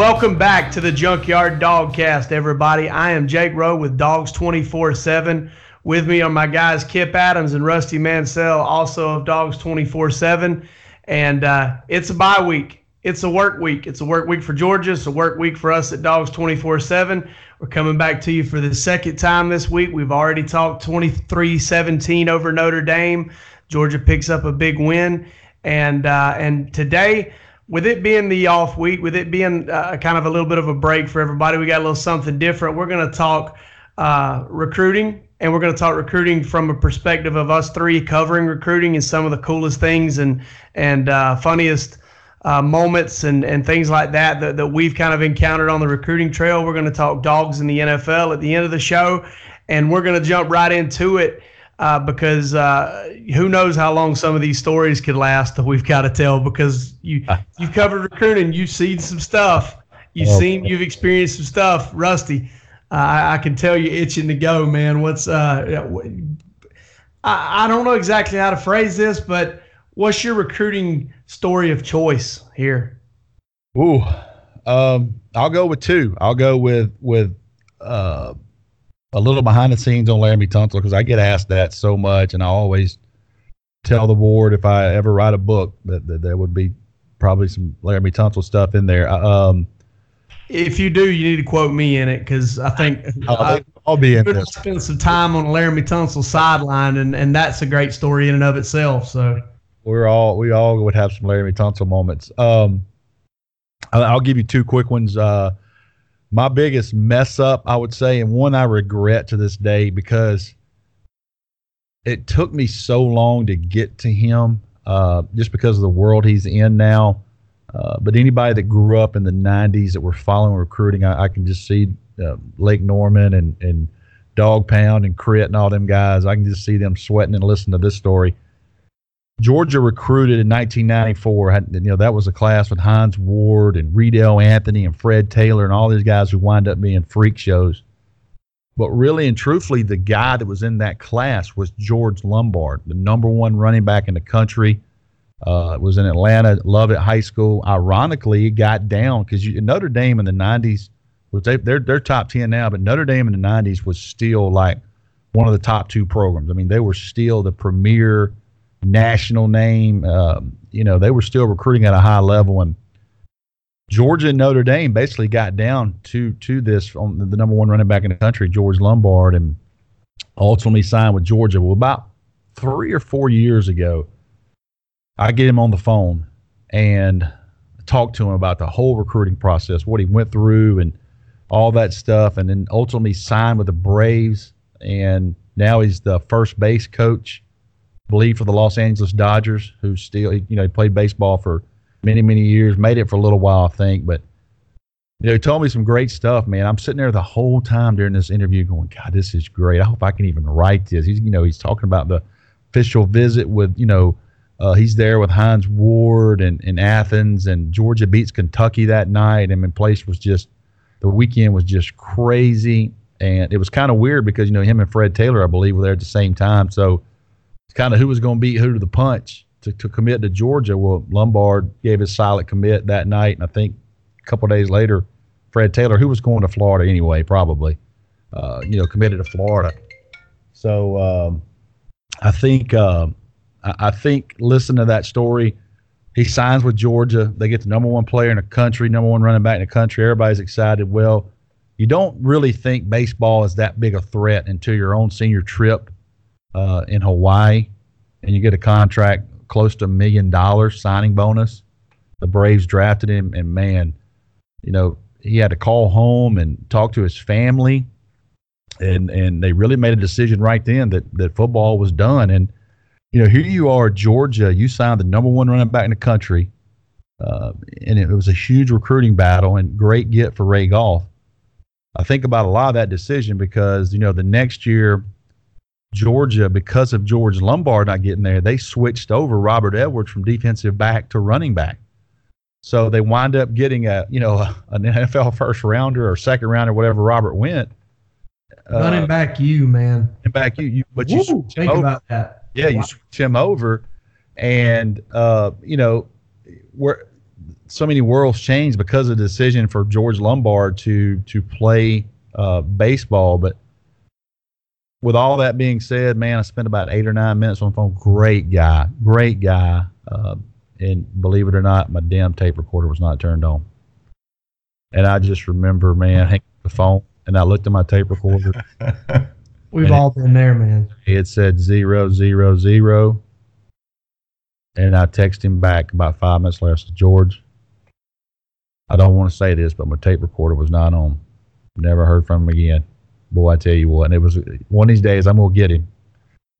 Welcome back to the Junkyard Dogcast, everybody. I am Jake Rowe with Dogs 24 7. With me are my guys Kip Adams and Rusty Mansell, also of Dogs 24 7. And uh, it's a bye week. It's a work week. It's a work week for Georgia. It's a work week for us at Dogs 24 7. We're coming back to you for the second time this week. We've already talked 23 17 over Notre Dame. Georgia picks up a big win. And, uh, and today, with it being the off week, with it being uh, kind of a little bit of a break for everybody, we got a little something different. We're going to talk uh, recruiting, and we're going to talk recruiting from a perspective of us three covering recruiting and some of the coolest things and and uh, funniest uh, moments and, and things like that, that that we've kind of encountered on the recruiting trail. We're going to talk dogs in the NFL at the end of the show, and we're going to jump right into it uh, because uh, who knows how long some of these stories could last that we've got to tell because you you've covered recruiting, you've seen some stuff, you've oh, seen, you've experienced some stuff. Rusty, uh, I, I, can tell you itching to go, man. What's uh, I, I don't know exactly how to phrase this, but what's your recruiting story of choice here? Ooh, um, I'll go with two. I'll go with with uh, a little behind the scenes on Laremy Tunsil because I get asked that so much, and I always tell the board if I ever write a book that, that there would be probably some Laremy Tunsil stuff in there. Um, if you do, you need to quote me in it because I think I'll, I, will be in this. Spend some time on Laremy Tunsil sideline, and and that's a great story in and of itself. So we're all we all would have some Laremy Tunsil moments. Um, I'll, I'll give you two quick ones. Uh, my biggest mess up, I would say, and one I regret to this day because it took me so long to get to him uh, just because of the world he's in now. Uh, but anybody that grew up in the 90s that were following recruiting, I, I can just see uh, Lake Norman and, and Dog Pound and Crit and all them guys. I can just see them sweating and listening to this story. Georgia recruited in 1994. Had, you know, that was a class with Hines Ward and Reidel Anthony and Fred Taylor and all these guys who wind up being freak shows. But really and truthfully, the guy that was in that class was George Lombard, the number one running back in the country. Uh, was in Atlanta, Lovett High School. Ironically, got down because Notre Dame in the 90s was they, they're they're top 10 now, but Notre Dame in the 90s was still like one of the top two programs. I mean, they were still the premier national name. Um, you know, they were still recruiting at a high level, and Georgia and Notre Dame basically got down to to this on the number one running back in the country, George Lombard, and ultimately signed with Georgia. Well, about three or four years ago, I get him on the phone and talk to him about the whole recruiting process, what he went through, and all that stuff, and then ultimately signed with the Braves, and now he's the first base coach believe for the Los Angeles Dodgers, who still you know played baseball for many many years, made it for a little while I think, but you know he told me some great stuff, man. I'm sitting there the whole time during this interview going, God, this is great. I hope I can even write this. He's you know he's talking about the official visit with you know. Uh, he's there with Hines Ward and in Athens, and Georgia beats Kentucky that night. I mean, place was just the weekend was just crazy, and it was kind of weird because you know him and Fred Taylor, I believe, were there at the same time. So kind of who was going to beat who to the punch to, to commit to Georgia. Well, Lombard gave his silent commit that night, and I think a couple days later, Fred Taylor, who was going to Florida anyway, probably, uh, you know, committed to Florida. So um, I think uh, I, I think listen to that story. He signs with Georgia. They get the number one player in the country, number one running back in the country. Everybody's excited. Well, you don't really think baseball is that big a threat until your own senior trip uh, in Hawaii, and you get a contract close to a million dollars signing bonus. The Braves drafted him, and man, you know he had to call home and talk to his family, and and they really made a decision right then that that football was done. And you know here you are, Georgia. You signed the number one running back in the country, uh, and it was a huge recruiting battle and great get for Ray Goff. I think about a lot of that decision because you know the next year Georgia, because of George Lombard not getting there, they switched over Robert Edwards from defensive back to running back. So they wind up getting a you know an NFL first rounder or second rounder, whatever Robert went. Running uh, back you, man. And back you, you but you Woo, think over. about that. Yeah, wow. you switch him over, and uh, you know where so many worlds changed because of the decision for George Lombard to to play uh, baseball, but with all that being said, man, I spent about eight or nine minutes on the phone. Great guy, great guy. Uh, and believe it or not, my damn tape recorder was not turned on. And I just remember, man, hanging up the phone, and I looked at my tape recorder. We've all it, been there, man. It said zero zero zero, and I texted him back about five minutes later. I said, George, I don't want to say this, but my tape recorder was not on. Never heard from him again boy, I tell you what, and it was one of these days I'm gonna get him.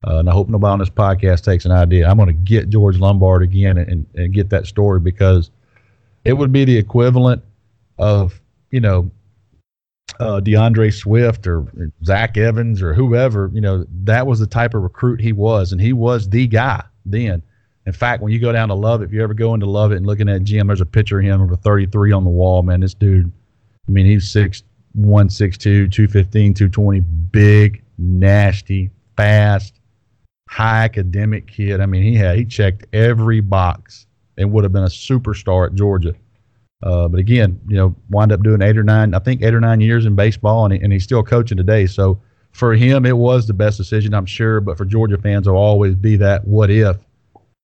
Uh, and I hope nobody on this podcast takes an idea. I'm going to get George Lombard again and, and get that story because it would be the equivalent of, you know, uh, D'Andre Swift or Zach Evans or whoever. You know, that was the type of recruit he was, and he was the guy then. In fact, when you go down to Love, if you ever go into Lovett and looking at gym, there's a picture of him a 33 on the wall. Man, this dude, I mean, he's six 162, 215, 220, big, nasty, fast, high academic kid. I mean, he had he checked every box and would have been a superstar at Georgia. Uh, but again, you know, wind up doing eight or nine, I think eight or nine years in baseball, and, he, and he's still coaching today. So for him, it was the best decision, I'm sure. But for Georgia fans, there'll always be that what if.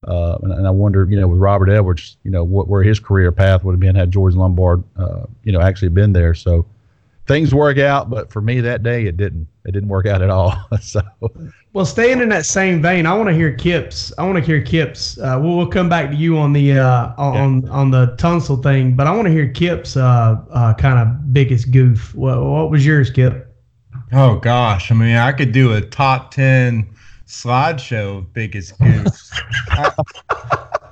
Uh, and, and, I wonder, you know, with Robert Edwards, you know, what where his career path would have been had George Lombard, uh, you know, actually been there. So things work out, but for me that day it didn't. It didn't work out at all. so, well, staying in that same vein, I want to hear Kips. I want to hear Kips. Uh, we'll, we'll come back to you on the uh, on yeah. on the Tunsil thing, but I want to hear Kips' uh, uh, kind of biggest goof. What, what was yours, Kip? Oh gosh, I mean, I could do a top ten slideshow of biggest goofs.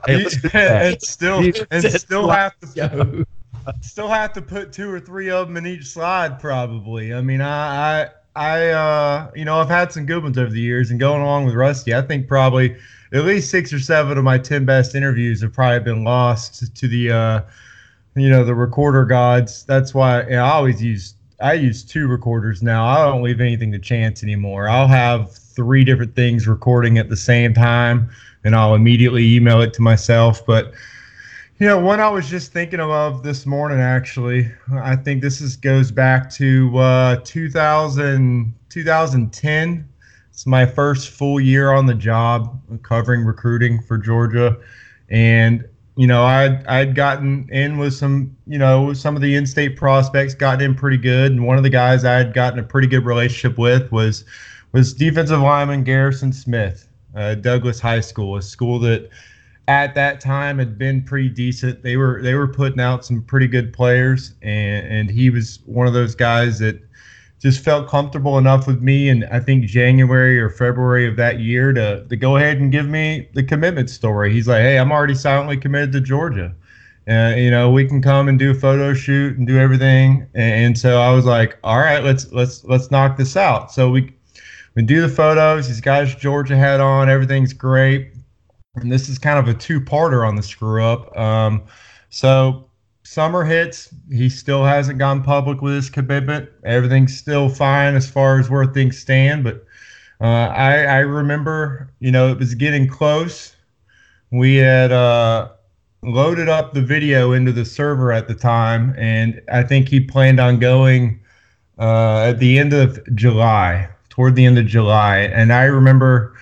hey, and still and still have to still have to put two or three of them in each slide, probably. I mean, I, I, I, uh, you know, I've had some good ones over the years, and going along with Rusty, I think probably at least six or seven of my ten best interviews have probably been lost to the, uh, you know, the recorder gods. That's why you know, I always use I use two recorders now. I don't leave anything to chance anymore. I'll have three different things recording at the same time, and I'll immediately email it to myself, but you know, one I was just thinking of this morning, actually. I think this is goes back to uh, 2000, 2010. It's my first full year on the job covering recruiting for Georgia. And, you know, I'd, I'd gotten in with some, you know, some of the in state prospects, gotten in pretty good. And one of the guys I had gotten a pretty good relationship with was, was defensive lineman Garrison Smith, uh, Douglass High School, a school that at that time had been pretty decent. They were they were putting out some pretty good players, and and he was one of those guys that just felt comfortable enough with me. And I think January or February of that year to to go ahead and give me the commitment story. He's like, hey, I'm already silently committed to Georgia. Uh, you know, we can come and do a photo shoot and do everything. And, and so I was like, all right, let's let's let's knock this out. So we we do the photos. He's got his Georgia hat on. Everything's great and this is kind of a two-parter on the screw up. Um, so summer hits, he still hasn't gone public with his commitment. Everything's still fine as far as where things stand, but uh, I, I remember, you know, it was getting close. We had uh, loaded up the video into the server at the time, and I think he planned on going uh, at the end of July, toward the end of July. And I remember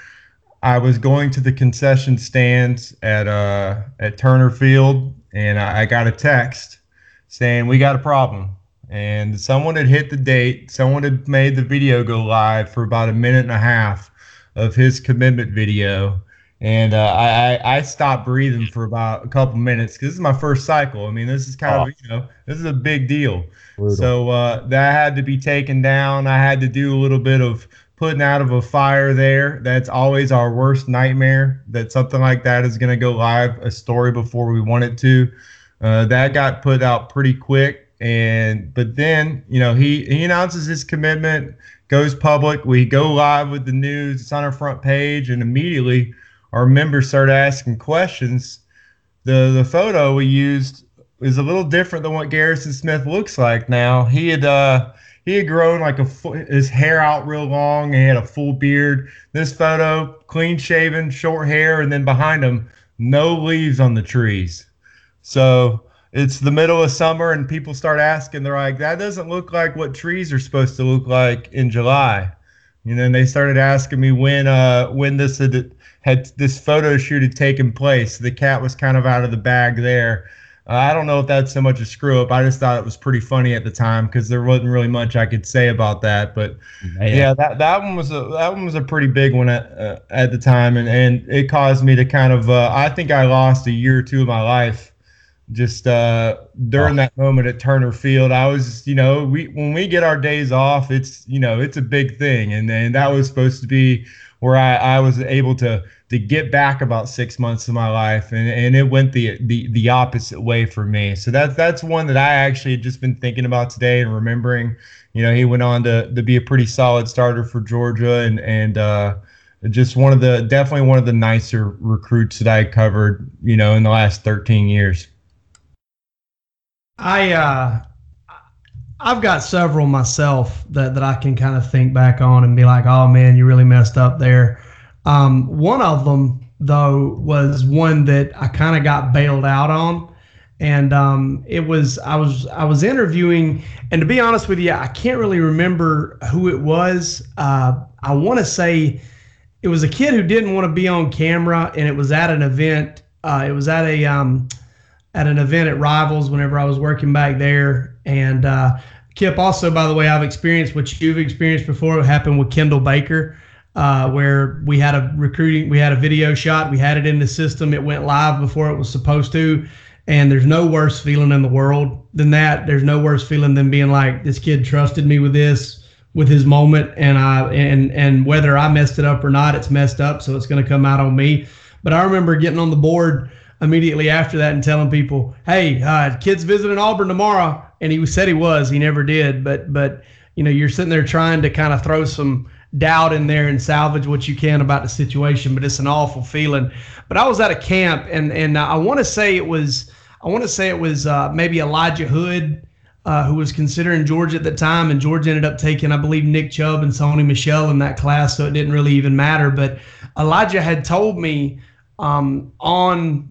I was going to the concession stands at uh at Turner Field, and I, I got a text saying we got a problem, and someone had hit the date. Someone had made the video go live for about a minute and a half of his commitment video, and uh, I I stopped breathing for about a couple minutes because this is my first cycle. I mean, this is kind oh. of you know this is a big deal. Brutal. So uh, that had to be taken down. I had to do a little bit of putting out of a fire there. That's always our worst nightmare. That something like that is going to go live a story before we want it to. Uh, that got put out pretty quick, and but then you know he he announces his commitment, goes public. We go live with the news. It's on our front page, and immediately our members start asking questions. The the photo we used is a little different than what Garrison Smith looks like now. He had uh he had grown like a his hair out real long. He had a full beard. This photo, clean shaven, short hair, and then behind him, no leaves on the trees. So it's the middle of summer and people start asking, they're like, that doesn't look like what trees are supposed to look like in July. And then they started asking me when uh when this had, had this photo shoot had taken place. The cat was kind of out of the bag there. Uh, I don't know if that's so much a screw up. I just thought it was pretty funny at the time because there wasn't really much I could say about that. But Man. yeah, that that one was a that one was a pretty big one at uh, at the time, and and it caused me to kind of uh, I think I lost a year or two of my life just uh, during oh. that moment at Turner Field, I was, you know, we when we get our days off, it's you know, it's a big thing, and and that was supposed to be where I, I was able to to get back about six months of my life, and, and it went the the the opposite way for me. So that's that's one that I actually just been thinking about today and remembering. You know, he went on to to be a pretty solid starter for Georgia, and and uh, just one of the definitely one of the nicer recruits that I covered. You know, in the last 13 years. I uh, I've got several myself that that I can kind of think back on and be like, oh man, you really messed up there. Um, one of them though was one that I kind of got bailed out on, and um, it was I was I was interviewing, and to be honest with you, I can't really remember who it was. Uh, I want to say it was a kid who didn't want to be on camera, and it was at an event. Uh, it was at a um, at an event at Rivals whenever I was working back there. And uh, Kip, also, by the way, I've experienced what you've experienced before. It happened with Kendall Baker, uh, where we had a recruiting, we had a video shot, we had it in the system, it went live before it was supposed to. And there's no worse feeling in the world than that. There's no worse feeling than being like, this kid trusted me with this, with his moment, and I and and whether I messed it up or not, it's messed up, so it's going to come out on me. But I remember getting on the board immediately after that and telling people, "Hey, uh, kids visiting Auburn tomorrow," and he said he was. He never did, but but you know, you're sitting there trying to kind of throw some doubt in there and salvage what you can about the situation, but it's an awful feeling. But I was at a camp, and and I want to say it was I want to say it was uh, maybe Elijah Hood. Uh, who was considering Georgia at the time, and Georgia ended up taking, I believe, Nick Chubb and Sony Michel in that class, so it didn't really even matter. But Elijah had told me um, on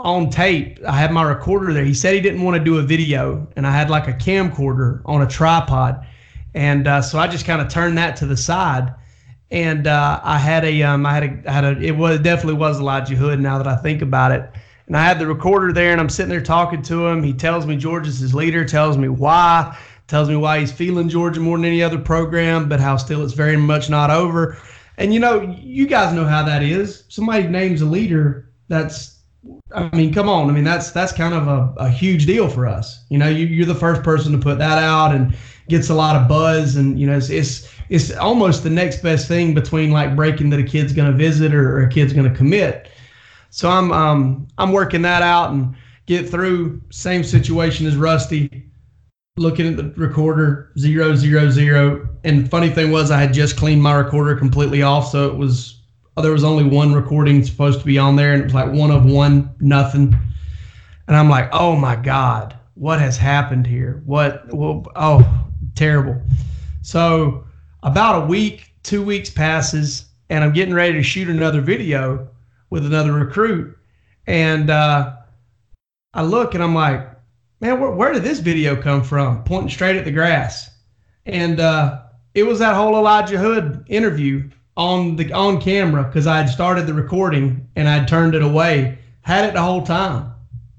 on tape. I had my recorder there. He said he didn't want to do a video, and I had like a camcorder on a tripod, and uh, so I just kind of turned that to the side, and uh, I had a um, I had a I had a it was it definitely was Elijah Hood. Now that I think about it, and I had the recorder there, and I'm sitting there talking to him. He tells me Georgia's his leader, tells me why, tells me why he's feeling Georgia more than any other program, but how still it's very much not over. And you know, you guys know how that is. Somebody names a leader that's I mean, come on. I mean, that's that's kind of a, a huge deal for us. You know, you, you're the first person to put that out and gets a lot of buzz, and you know, it's it's, it's almost the next best thing between like breaking that a kid's going to visit or, or a kid's going to commit. So I'm um I'm working that out and get through. Same situation as Rusty, looking at the recorder zero zero zero. And funny thing was, I had just cleaned my recorder completely off, so it was oh, there was only one recording supposed to be on there, and it was like one of one, nothing. And I'm like, oh my God, what has happened here? What? Well, oh, terrible. So about a week, two weeks passes, and I'm getting ready to shoot another video with another recruit, and uh, I look and I'm like, man, where, where, did this video come from? Pointing straight at the grass, and uh, it was that whole Elijah Hood interview on the on camera because I had started the recording and I'd turned it away. Had it the whole time.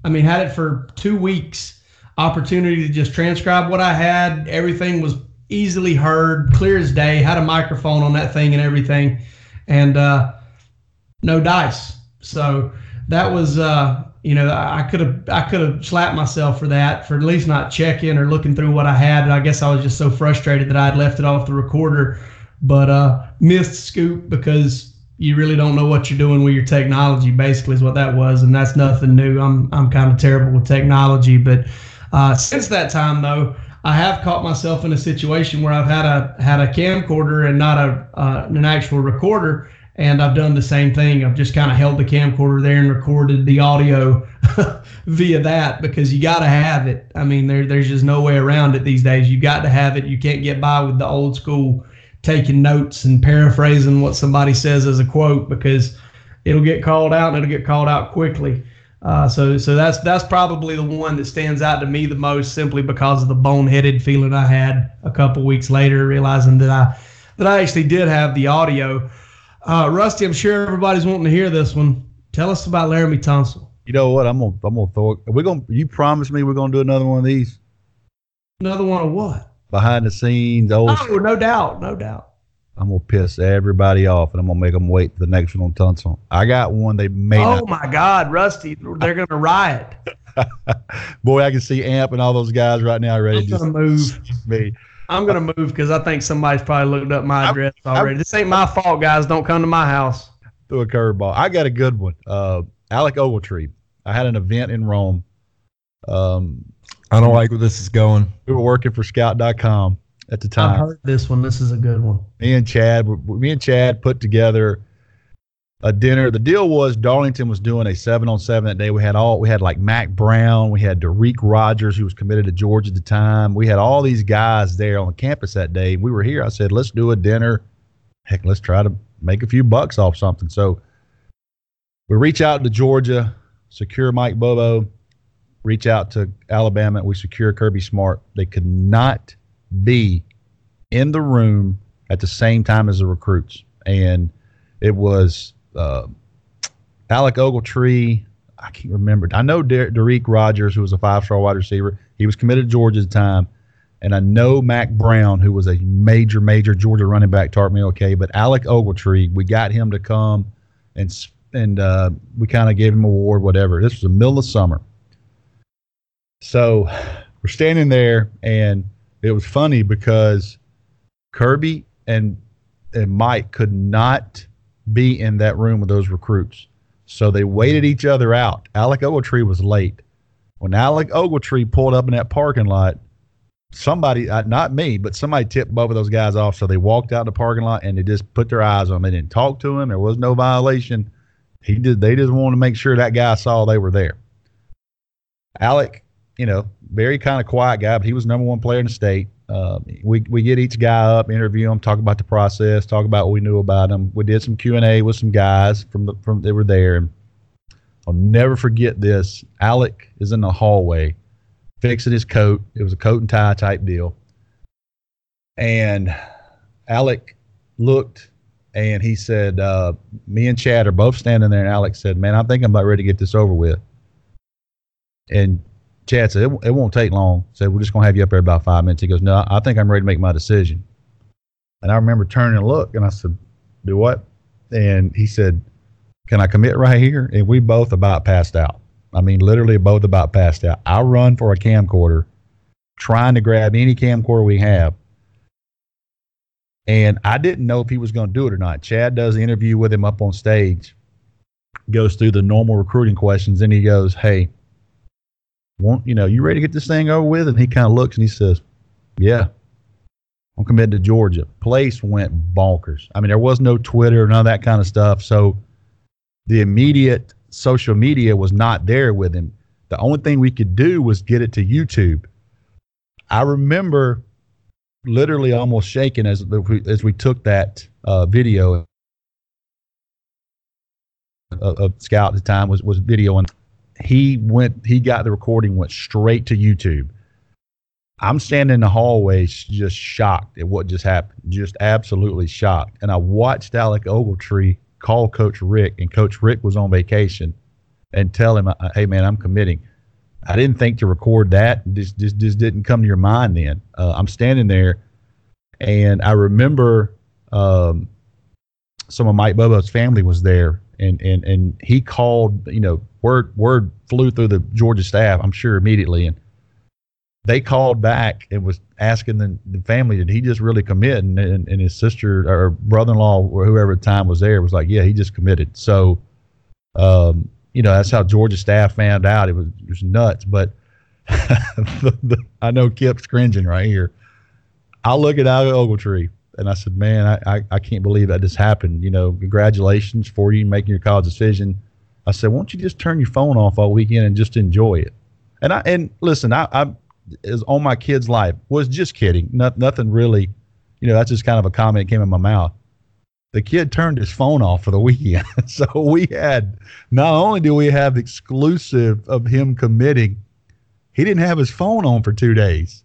I mean, had it for two weeks. opportunity to just transcribe what I had. Everything was easily heard, clear as day. Had a microphone on that thing and everything, and uh, no dice. So that was, uh, you know, I could have I could have slapped myself for that, for at least not checking or looking through what I had. And I guess I was just so frustrated that I had left it off the recorder, but uh, missed scoop because you really don't know what you're doing with your technology. Basically, is what that was, and that's nothing new. I'm I'm kind of terrible with technology, but uh, since that time though, I have caught myself in a situation where I've had a had a camcorder and not a uh, an actual recorder, and I've done the same thing. I've just kind of held the camcorder there and recorded the audio via that because you got to have it. I mean, there there's just no way around it these days. You got to have it. You can't get by with the old school taking notes and paraphrasing what somebody says as a quote because it'll get called out and it'll get called out quickly. Uh, so so that's that's probably the one that stands out to me the most simply because of the boneheaded feeling I had a couple weeks later, realizing that I that I actually did have the audio. Uh, Rusty, I'm sure everybody's wanting to hear this one. Tell us about Laremy Tunsil. You know what? I'm gonna I'm gonna throw it. We're gonna. You promise me we're gonna do another one of these. Another one of what? Behind the scenes. Old oh, no doubt, no doubt. I'm gonna piss everybody off, and I'm gonna make them wait for the next one on Tunsil. I got one they made. Oh my God, Rusty, they're gonna riot. Boy, I can see Amp and all those guys right now ready I'm to gonna move. Me. I'm gonna move because I think somebody's probably looked up my address I, already. I, this ain't my fault, guys. Don't come to my house. Threw a curveball. I got a good one. Uh, Alec Ogletree. I had an event in Rome. Um, I don't like where this is going. We were working for Scout.com at the time. I heard this one. This is a good one. Me and Chad, me and Chad put together a dinner. The deal was Darlington was doing a seven on seven that day. We had all we had like Mac Brown, we had Da'Rick Rogers, who was committed to Georgia at the time. We had all these guys there on campus that day. We were here. I said, let's do a dinner. Heck, let's try to make a few bucks off something. So we reach out to Georgia, secure Mike Bobo reach out to Alabama. We secure Kirby Smart. They could not be in the room at the same time as the recruits, and it was uh, Alec Ogletree. I can't remember. I know Der- Da'Rick Rogers, who was a five-star wide receiver. He was committed to Georgia at the time. And I know Mac Brown, who was a major, major Georgia running back, taught me okay. But Alec Ogletree, we got him to come and and uh, we kind of gave him a award, whatever. This was the middle of summer. So we're standing there, and it was funny because Kirby and and Mike could not be in that room with those recruits. So they waited each other out. Alec Ogletree was late. When Alec Ogletree pulled up in that parking lot, somebody, uh, not me, but somebody tipped both of those guys off. So they walked out in the parking lot and they just put their eyes on him. They didn't talk to him. There was no violation. He did. They just wanted to make sure that guy saw they were there. Alec you know, very kind of quiet guy, but he was number one player in the state. Uh, we we get each guy up, interview him, talk about the process, talk about what we knew about him. We did some Q and A with some guys from the from they were there. And I'll never forget this. Alec is in the hallway fixing his coat. It was a coat and tie type deal. And Alec looked and he said, uh, "Me and Chad are both standing there." And Alec said, "Man, I think I'm about ready to get this over with." And Chad said, it, it won't take long. Said, we're just going to have you up there about five minutes. He goes, no, I think I'm ready to make my decision. And I remember turning and look, and I said, do what? And he said, can I commit right here? And we both about passed out. I mean, literally both about passed out. I run for a camcorder, trying to grab any camcorder we have. And I didn't know if he was going to do it or not. Chad does the interview with him up on stage, goes through the normal recruiting questions, and he goes, Hey, want you know, you ready to get this thing over with? And he kind of looks and he says, Yeah. I'm committed to Georgia. Place went bonkers. I mean, there was no Twitter, none of that kind of stuff. So the immediate social media was not there with him. The only thing we could do was get it to YouTube. I remember literally almost shaking as as we took that uh, video of, of, Scout at the time was was videoing he went he got the recording went straight to youtube i'm standing in the hallway just shocked at what just happened just absolutely shocked and i watched alec ogletree call coach Richt and coach Richt was on vacation and tell him hey man i'm committing I didn't think to record that. Just just, just didn't come to your mind then. Uh, I'm standing there, and I remember um, some of Mike Bobo's family was there, and and and he called. You know, word word flew through the Georgia staff. I'm sure immediately, and they called back and was asking the, the family, did he just really commit? And, and, and his sister or brother-in-law or whoever at the time was there was like, yeah, he just committed. So, um, you know, that's how Georgia staff found out. It was, it was nuts. But the, the, I know Kip's cringing right here. I look at Alec Ogletree and I said, man, I, I, I can't believe that just happened. You know, congratulations for you making your college decision. I said, why don't you just turn your phone off all weekend and just enjoy it? And I and listen, I, I is on my kid's life was just kidding. Not, nothing really, you know, that's just kind of a comment that came in my mouth. The kid turned his phone off for the weekend. so we had, not only do we have exclusive of him committing, he didn't have his phone on for two days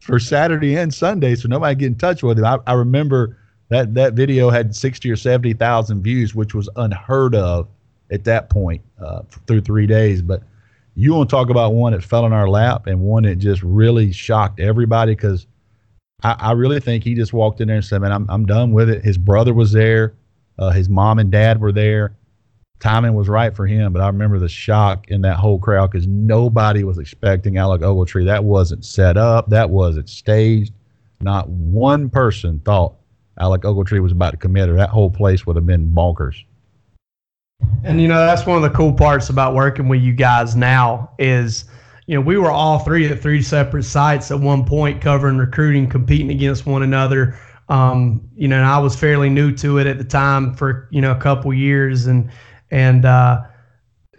for Saturday and Sunday. So nobody get in touch with him. I, I remember that, that video had 60 or 70,000 views, which was unheard of at that point uh, through three days. But you want to talk about one that fell in our lap and one that just really shocked everybody because I, I, really think he just walked in there and said, "Man, I'm I'm done with it." His brother was there, uh, his mom and dad were there. Timing was right for him, but I remember the shock in that whole crowd because nobody was expecting Alec Ogletree. That wasn't set up. That wasn't staged. Not one person thought Alec Ogletree was about to commit, or that whole place would have been bonkers. And you know that's one of the cool parts about working with you guys now is you know we were all three at three separate sites at one point covering recruiting, competing against one another. Um, you know, and I was fairly new to it at the time for you know a couple years, and and uh,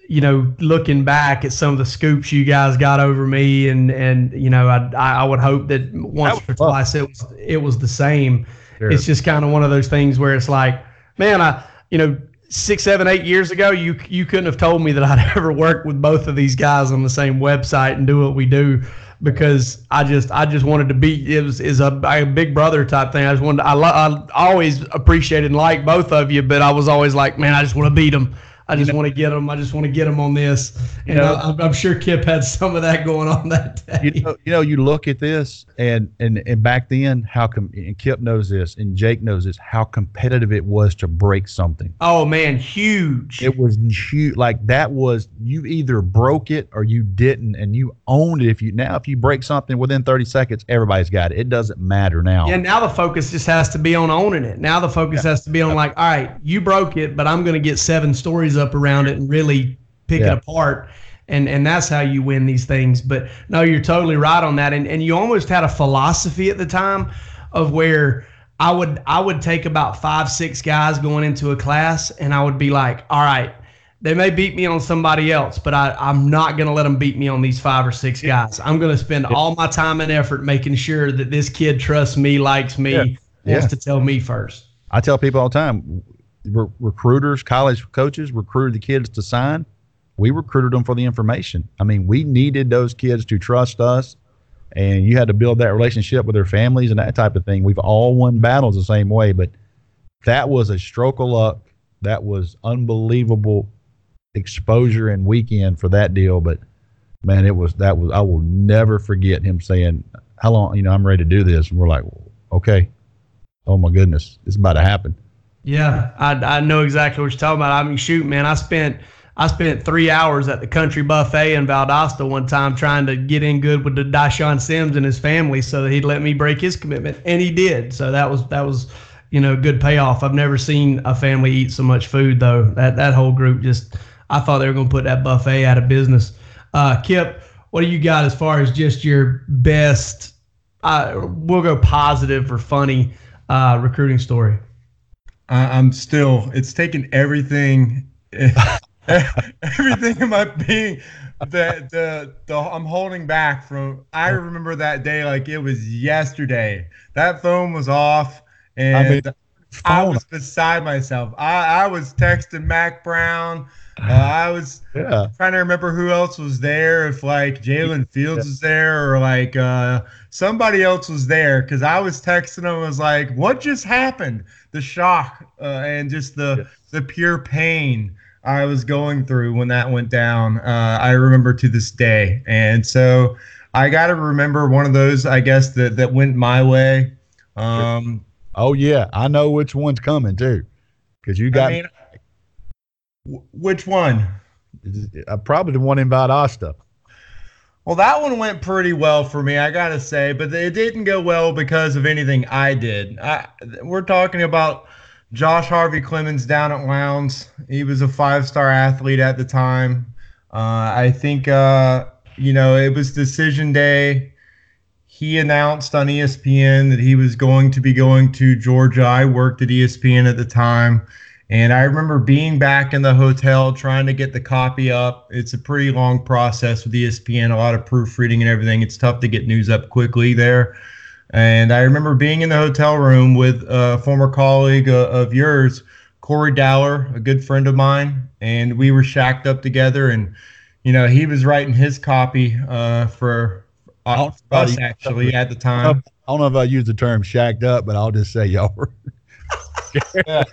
you know looking back at some of the scoops you guys got over me, and and you know I I would hope that once that or twice it was it was the same. Sure. It's just kind of one of those things where it's like, man, I you know six, seven, eight years ago, you you couldn't have told me that I'd ever work with both of these guys on the same website and do what we do because I just I just wanted to be it was is a, a big brother type thing. I just wanted I, I always appreciated and liked both of you, but I was always like, man, I just want to beat them. I just want to get them. I just want to get them on this. And you know, I, I'm, sure Kip had some of that going on that day. You know, you know, you look at this, and and and back then, how com- and Kip knows this, and Jake knows this, how competitive it was to break something. Oh man, huge! It was huge. Like that was you either broke it or you didn't, and you owned it. If you now, if you break something within 30 seconds, everybody's got it. It doesn't matter now. Yeah, now the focus just has to be on owning it. Now the focus yeah. has to be on like, all right, you broke it, but I'm going to get seven stories up around it and really pick yeah. it apart. And, and that's how you win these things. But no, you're totally right on that. And, and you almost had a philosophy at the time of where I would I would take about five, six guys going into a class and I would be like, all right, they may beat me on somebody else, but I, I'm not going to let them beat me on these five or six guys. I'm going to spend all my time and effort making sure that this kid trusts me, likes me, yeah. wants yeah. to tell me first. I tell people all the time, re- recruiters, college coaches recruited the kids to sign. We recruited them for the information. I mean, we needed those kids to trust us, and you had to build that relationship with their families and that type of thing. We've all won battles the same way, but that was a stroke of luck. That was unbelievable exposure and weekend for that deal. But man, it was that was I will never forget him saying, "How long? You know, I'm ready to do this." And we're like, "Okay." Oh my goodness, it's about to happen. Yeah, I, I know exactly what you're talking about. I mean, shoot, man, I spent I spent three hours at the country buffet in Valdosta one time trying to get in good with the Dyshawn Sims and his family so that he'd let me break his commitment, and he did. So that was that was you know good payoff. I've never seen a family eat so much food though. That that whole group just I thought they were going to put that buffet out of business. Uh, Kip, what do you got as far as just your best? Uh, we'll go positive or funny uh, recruiting story. I, am still. It's taken everything, everything in my being that the the I'm holding back from. I remember that day like it was yesterday. That phone was off, and I, mean, I was beside myself. I I was texting Mac Brown. Uh, I was yeah. trying to remember who else was there. If like Jalen Fields yeah. was there, or like uh, somebody else was there, because I was texting him. Was like, "What just happened?" The shock uh, and just the yeah. the pure pain I was going through when that went down. Uh, I remember to this day, and so I got to remember one of those. I guess that that went my way. Um, oh yeah, I know which one's coming too, because you got. I mean, which one? Uh, probably the one in Valdosta. Well, that one went pretty well for me, I gotta say, but it didn't go well because of anything I did. I, we're talking about Josh Harvey Clemens down at Lowndes. He was a five-star athlete at the time. Uh, I think uh, you know it was decision day. He announced on ESPN that he was going to be going to Georgia. I worked at ESPN at the time. And I remember being back in the hotel trying to get the copy up. It's a pretty long process with ESPN, a lot of proofreading and everything. It's tough to get news up quickly there. And I remember being in the hotel room with a former colleague uh, of yours, Corey Dowler, a good friend of mine, and we were shacked up together. And you know, he was writing his copy uh, for us actually at the time. I don't know if I use the term shacked up, but I'll just say y'all were. yeah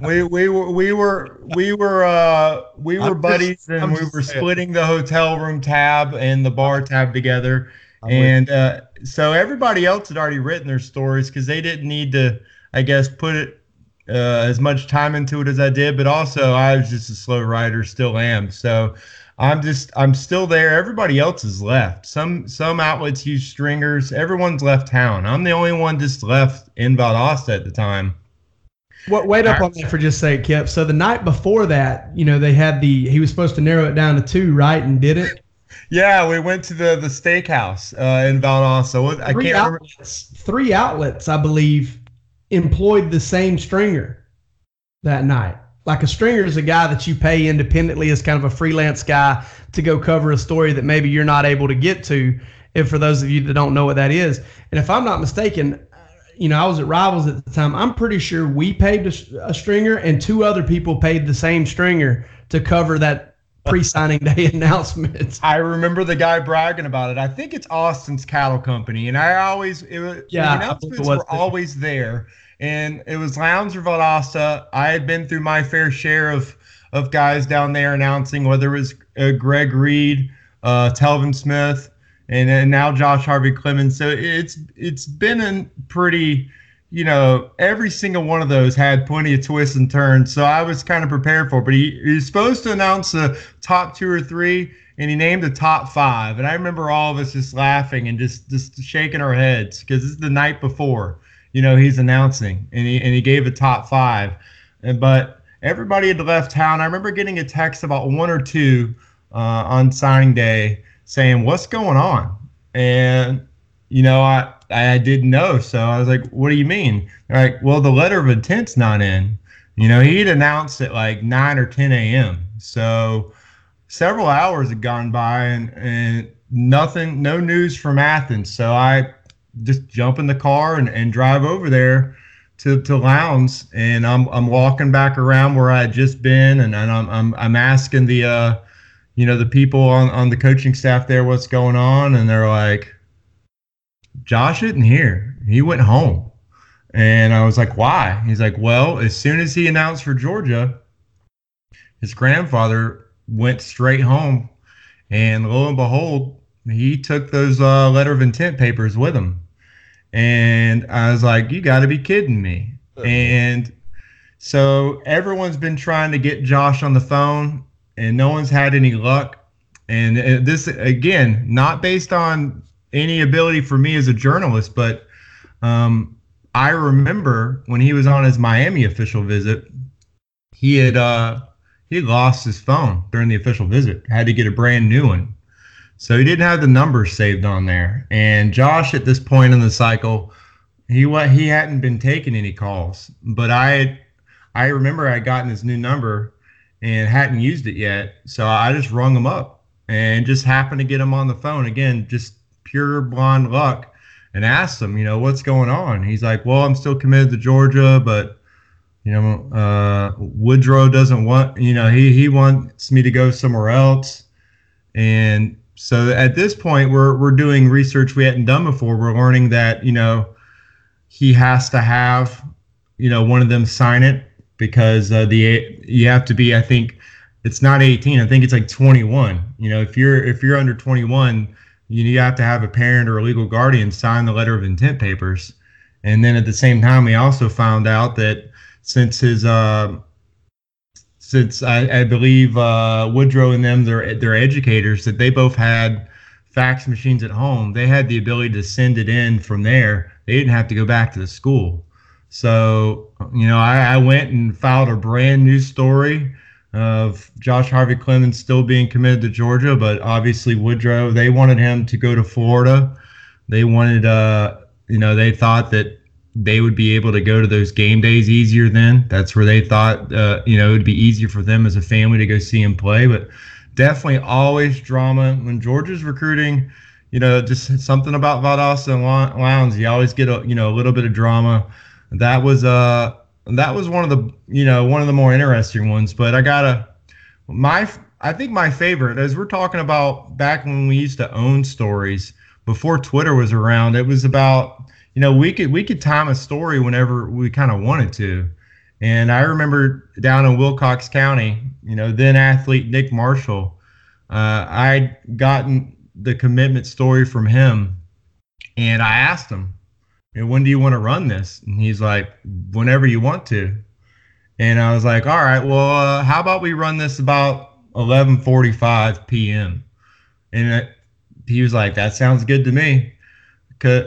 we we were we were we were uh we were I'm buddies just, and we were splitting the hotel room tab and the bar tab together. I'm and uh, so everybody else had already written their stories because they didn't need to i guess put it uh, as much time into it as i did. But also i was just a slow writer still am. So i'm just i'm still there. Everybody else has left. Some some outlets use stringers. Everyone's left town. I'm the only one just left in valdosta at the time what, wait up on that for just a sec, Kip. So the night before that, you know, they had the he was supposed to narrow it down to two, right, and did it. Yeah, we went to the the steakhouse uh, in Valdosta. I three can't outlets, remember. Three outlets, I believe, employed the same stringer that night. Like a stringer is a guy that you pay independently as kind of a freelance guy to go cover a story that maybe you're not able to get to. If for those of you that don't know what that is, and if I'm not mistaken, you know, I was at Rivals at the time. I'm pretty sure we paid a, a stringer and two other people paid the same stringer to cover that pre-signing day announcement. I remember the guy bragging about it. I think it's Austin's Cattle Company, and I always it was, yeah, the announcements were there. always there, and it was Lowndes or Valdosta. I had been through my fair share of of guys down there announcing, whether it was uh, Greg Reid, uh, Telvin Smith, and, and now Josh Harvey Clemens. So it's it's been a pretty, you know, every single one of those had plenty of twists and turns. So I was kind of prepared for. It. But he, he was supposed to announce the top two or three, and he named the top five. And I remember all of us just laughing and just just shaking our heads because is the night before. You know, he's announcing, and he and he gave a top five, and but everybody had left town. I remember getting a text about one or two uh, on signing day saying, "What's going on?" And you know, I I didn't know, so I was like, "What do you mean?" They're like, "Well, the letter of intent's not in." You know, he'd announced at like nine or ten a.m. So several hours had gone by, and and nothing, no news from Athens. So I just jump in the car and, and drive over there to, to Lowndes and I'm I'm walking back around where I had just been and, and I'm, I'm I'm asking the uh you know the people on on the coaching staff there what's going on? And they're like josh isn't here. He went home. And i was like why? He's like well as soon as he announced for georgia his grandfather went straight home. And lo and behold he took those uh, letter of intent papers with him. And i was like you got to be kidding me. And so everyone's been trying to get josh on the phone and no one's had any luck. And uh, this again, not based on any ability for me as a journalist, but um, I remember when he was on his Miami official visit, he had uh, he lost his phone during the official visit, had to get a brand new one. So he didn't have the numbers saved on there. And Josh, at this point in the cycle, he what he hadn't been taking any calls. But I I remember I gotten his new number and hadn't used it yet. So I just rung him up and just happened to get him on the phone again, just pure blonde luck, and asked him, you know, what's going on. He's like, well, I'm still committed to Georgia, but you know, uh, Woodrow doesn't want, you know, he he wants me to go somewhere else, and so at this point, we're we're doing research we hadn't done before. We're learning that you know he has to have, you know, one of them sign it because uh, the you have to be. I think it's not 18. I think it's like 21. You know, if you're if you're under 21, you have to have a parent or a legal guardian sign the letter of intent papers. And then at the same time, we also found out that since his uh, since I, I believe uh, Woodrow and them they're they're educators that they both had fax machines at home. They had the ability to send it in from there. They didn't have to go back to the school. So you know, I, I went and filed a brand new story of Josh Harvey Clemons still being committed to Georgia, but obviously Woodrow they wanted him to go to Florida. They wanted, uh, you know, they thought that they would be able to go to those game days easier then. That's where they thought, uh, you know, it would be easier for them as a family to go see him play. But definitely always drama when Georgia's recruiting. You know, just something about Valdosta and Lowndes. You always get a you know a little bit of drama. That was uh that was one of the you know one of the more interesting ones. But I gotta my I think my favorite as we're talking about back when we used to own stories before Twitter was around. It was about you know, we could we could time a story whenever we kind of wanted to. And I remember down in Wilcox County, you know, then athlete Nick Marshall, uh, I'd gotten the commitment story from him, and I asked him, "When do you want to run this?" And he's like, "Whenever you want to." And I was like, "All right, well, uh, how about we run this about 11:45 p.m." And he was like, "That sounds good to me."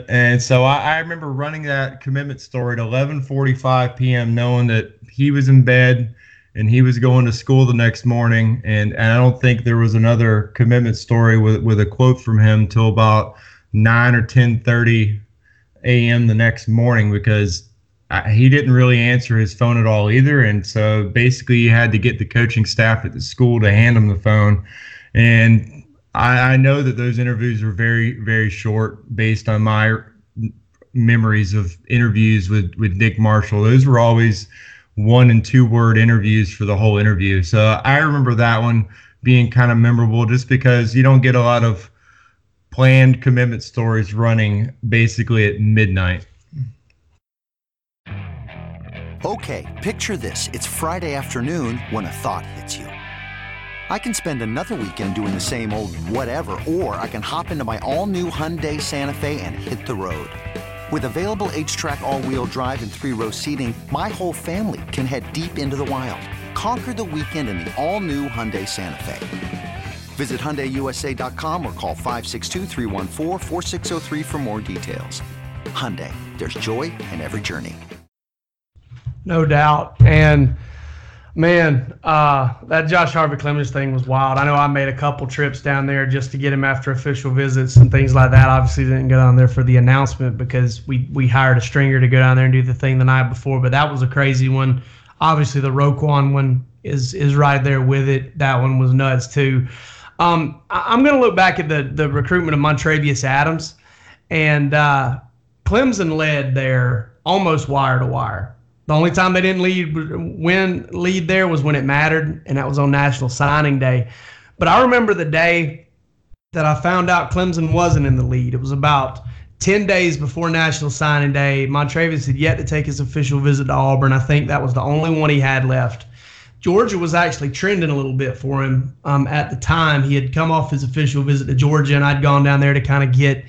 And so I, I remember running that commitment story at 11:45 p.m., knowing that he was in bed and he was going to school the next morning. And, and I don't think there was another commitment story with with a quote from him till about nine or 10:30 a.m. the next morning because I, he didn't really answer his phone at all either. And so basically, you had to get the coaching staff at the school to hand him the phone. And I, I know that those interviews were very, very short based on my memories of interviews with, with Nick Marshall. Those were always one and two word interviews for the whole interview. So I remember that one being kind of memorable just because you don't get a lot of planned commitment stories running basically at midnight. Okay, picture this. It's Friday afternoon when a thought hits you. I can spend another weekend doing the same old whatever, or I can hop into my all-new Hyundai Santa Fe and hit the road. With available H-Track all-wheel drive and three-row seating, my whole family can head deep into the wild. Conquer the weekend in the all-new Hyundai Santa Fe. Visit HyundaiUSA.com or call 562 for more details. Hyundai, there's joy in every journey. No doubt. And Man, uh, that Josh Harvey Clemons thing was wild. I know I made a couple trips down there just to get him after official visits and things like that. Obviously, didn't go down there for the announcement because we we hired a stringer to go down there and do the thing the night before. But that was a crazy one. Obviously, the Roquan one is is right there with it. That one was nuts too. Um, I, am going to look back at the the recruitment of Montravius Adams, and uh, Clemson led there almost wire to wire. The only time they didn't lead win lead there was when it mattered, and that was on National Signing Day. But I remember the day that I found out Clemson wasn't in the lead. It was about 10 days before National Signing Day. Montravius had yet to take his official visit to Auburn. I think that was the only one he had left. Georgia was actually trending a little bit for him um, at the time. He had come off his official visit to Georgia, and I'd gone down there to kind of get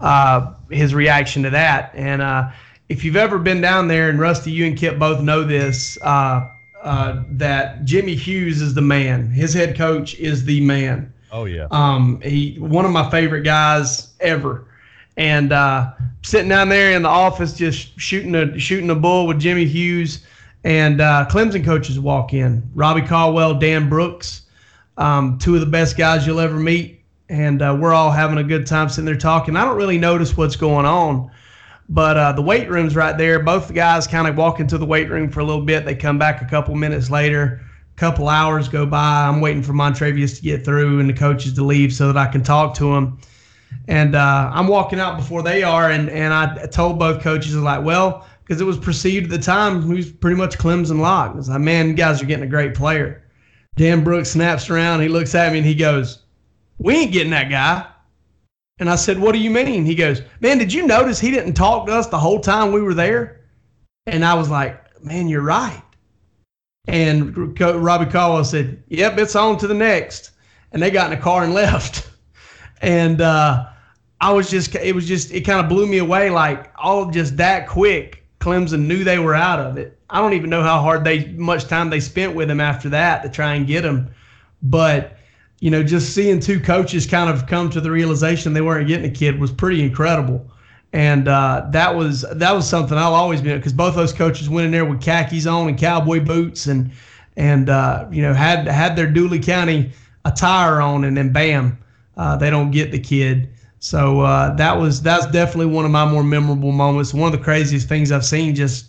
uh, his reaction to that. And uh, if you've ever been down there, and Rusty, you and Kip both know this, uh, uh, that Jimmy Hughes is the man. His head coach is the man. Oh yeah. Um, he one of my favorite guys ever, and uh, sitting down there in the office just shooting a shooting a bull with Jimmy Hughes, and uh, Clemson coaches walk in. Robbie Caldwell, Dan Brooks, um, two of the best guys you'll ever meet, and uh, we're all having a good time sitting there talking. I don't really notice what's going on but uh, the weight room's right there. Both the guys kind of walk into the weight room for a little bit. They come back a couple minutes later. A couple hours go by. I'm waiting for Montravius to get through and the coaches to leave so that I can talk to him. And uh, I'm walking out before they are, and, and I told both coaches, like, well, because it was perceived at the time he was pretty much Clemson lock. I was like, man, you guys are getting a great player. Dan Brooks snaps around. He looks at me and he goes, we ain't getting that guy. And I said, What do you mean? He goes, Man, did you notice he didn't talk to us the whole time we were there? And I was like, Man, you're right. And Robbie Caldwell said, "Yep, it's on to the next." And they got in a car and left. and uh, I was just, it was just, it kind of blew me away. Like all just that quick, Clemson knew they were out of it. I don't even know how hard they, much time they spent with him after that to try and get him. But you know, just seeing two coaches kind of come to the realization they weren't getting a kid was pretty incredible. And uh, that was that was something I'll always be because both those coaches went in there with khakis on and cowboy boots and and uh, you know had had their Dooly County attire on and then bam, uh, they don't get the kid. So uh, that was that's definitely one of my more memorable moments. One of the craziest things I've seen just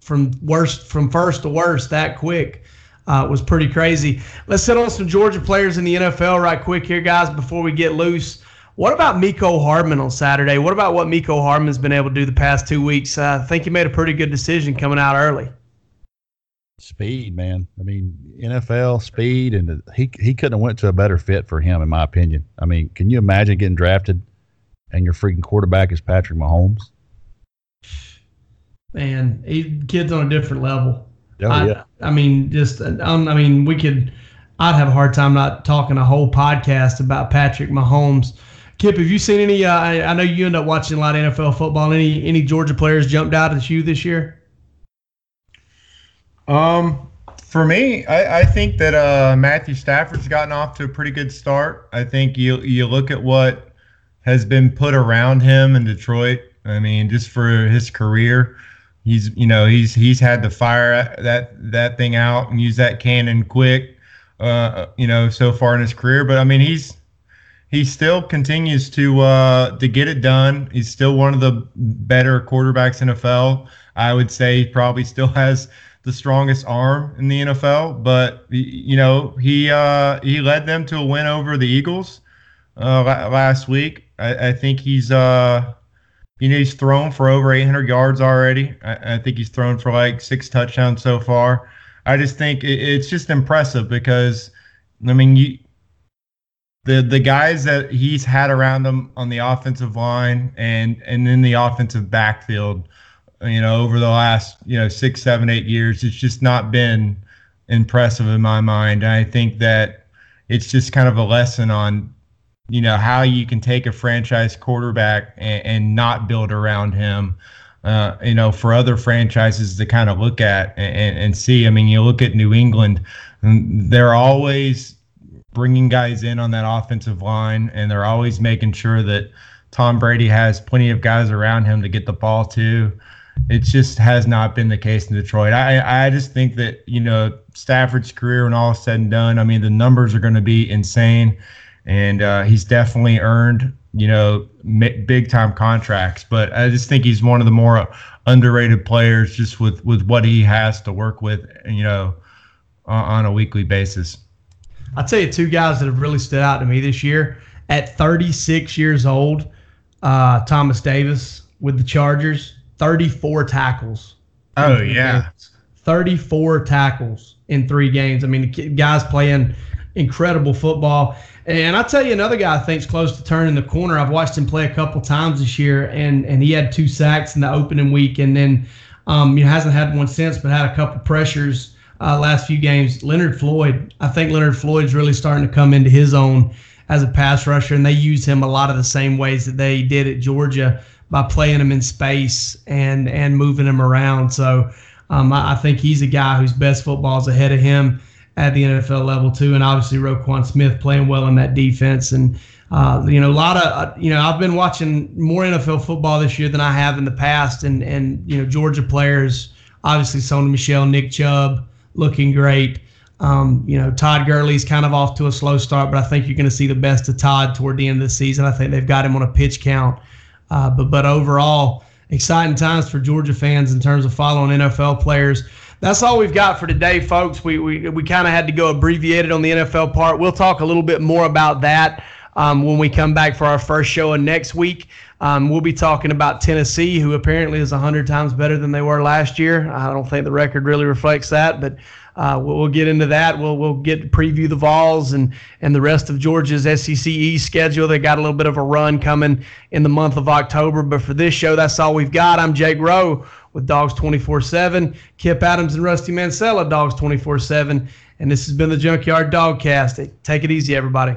from worst from first to worst that quick uh, was pretty crazy. Let's hit on some Georgia players in the NFL right quick here, guys, before we get loose. What about Mecole Hardman on Saturday? What about what Mecole Hardman's been able to do the past two weeks? Uh, I think he made a pretty good decision coming out early. Speed, man. I mean, NFL speed, and he he couldn't have went to a better fit for him, in my opinion. I mean, can you imagine getting drafted and your freaking quarterback is Patrick Mahomes? Man, he kid's on a different level. Oh, I, yeah. I mean, just um, I mean, we could. I'd have a hard time not talking a whole podcast about Patrick Mahomes. Kip, have you seen any? Uh, I, I, know you end up watching a lot of NFL football. Any any Georgia players jumped out at you this year? Um, for me, I, I think that uh, Matthew Stafford's gotten off to a pretty good start. I think you you look at what has been put around him in Detroit. I mean, just for his career, he's you know he's he's had to fire that that thing out and use that cannon quick uh you know so far in his career. But i mean he's he still continues to uh to get it done. He's still one of the better quarterbacks in NFL i would say he probably still has the strongest arm in the NFL but you know he uh he led them to a win over the Eagles uh last week i, I think he's uh you know, he's thrown for over 800 yards already. I, I, think he's thrown for like six touchdowns so far. I just think it, it's just impressive because, I mean, you, the the guys that he's had around him on the offensive line and and in the offensive backfield, you know, over the last you know six, seven, eight years, it's just not been impressive in my mind. And I think that it's just kind of a lesson on you know how you can take a franchise quarterback and, and not build around him uh, you know for other franchises to kind of look at and, and see. I mean you look at new england they're always bringing guys in on that offensive line and they're always making sure that tom brady has plenty of guys around him to get the ball to. It just has not been the case in detroit. I i just think that you know stafford's career when all is said and done i mean the numbers are going to be insane and uh, he's definitely earned you know big time contracts. But I just think he's one of the more underrated players, just with with what he has to work with, you know, on a weekly basis. I'll tell you two guys that have really stood out to me this year. At 36 years old, uh, Thomas Davis with the Chargers, 34 tackles. Oh yeah, 34 tackles in three games. I mean, the guys playing incredible football. And I'll tell you another guy I think's close to turning the corner. I've watched him play a couple times this year, and and he had two sacks in the opening week, and then um, you know, hasn't had one since, but had a couple pressures uh, last few games. Leonard Floyd, I think Leonard Floyd's really starting to come into his own as a pass rusher, and they use him a lot of the same ways that they did at Georgia by playing him in space and and moving him around. So um, I, I think he's a guy whose best football is ahead of him at the NFL level too, and obviously Roquan Smith playing well in that defense. And uh, you know, a lot of uh, you know, I've been watching more NFL football this year than I have in the past, and and you know, Georgia players, obviously Sony Michel, Nick Chubb, looking great. Um, you know, Todd Gurley's kind of off to a slow start, but I think you're going to see the best of Todd toward the end of the season. I think they've got him on a pitch count, uh, but but overall, exciting times for Georgia fans in terms of following NFL players that's all we've got for today, folks. We we, we kind of had to go abbreviated on the NFL part. We'll talk a little bit more about that um, when we come back for our first show of next week. Um, we'll be talking about Tennessee, who apparently is 100 times better than they were last year. I don't think the record really reflects that, but uh, we'll, we'll, get into that. We'll we'll get to preview the Vols and and the rest of Georgia's SEC East schedule. They got a little bit of a run coming in the month of October, but for this show, that's all we've got. I'm Jake Rowe with Dogs 24 7, Kip Adams and Rusty Mansell at Dogs 24 7. And this has been the Junkyard Dogcast. Take it easy, everybody.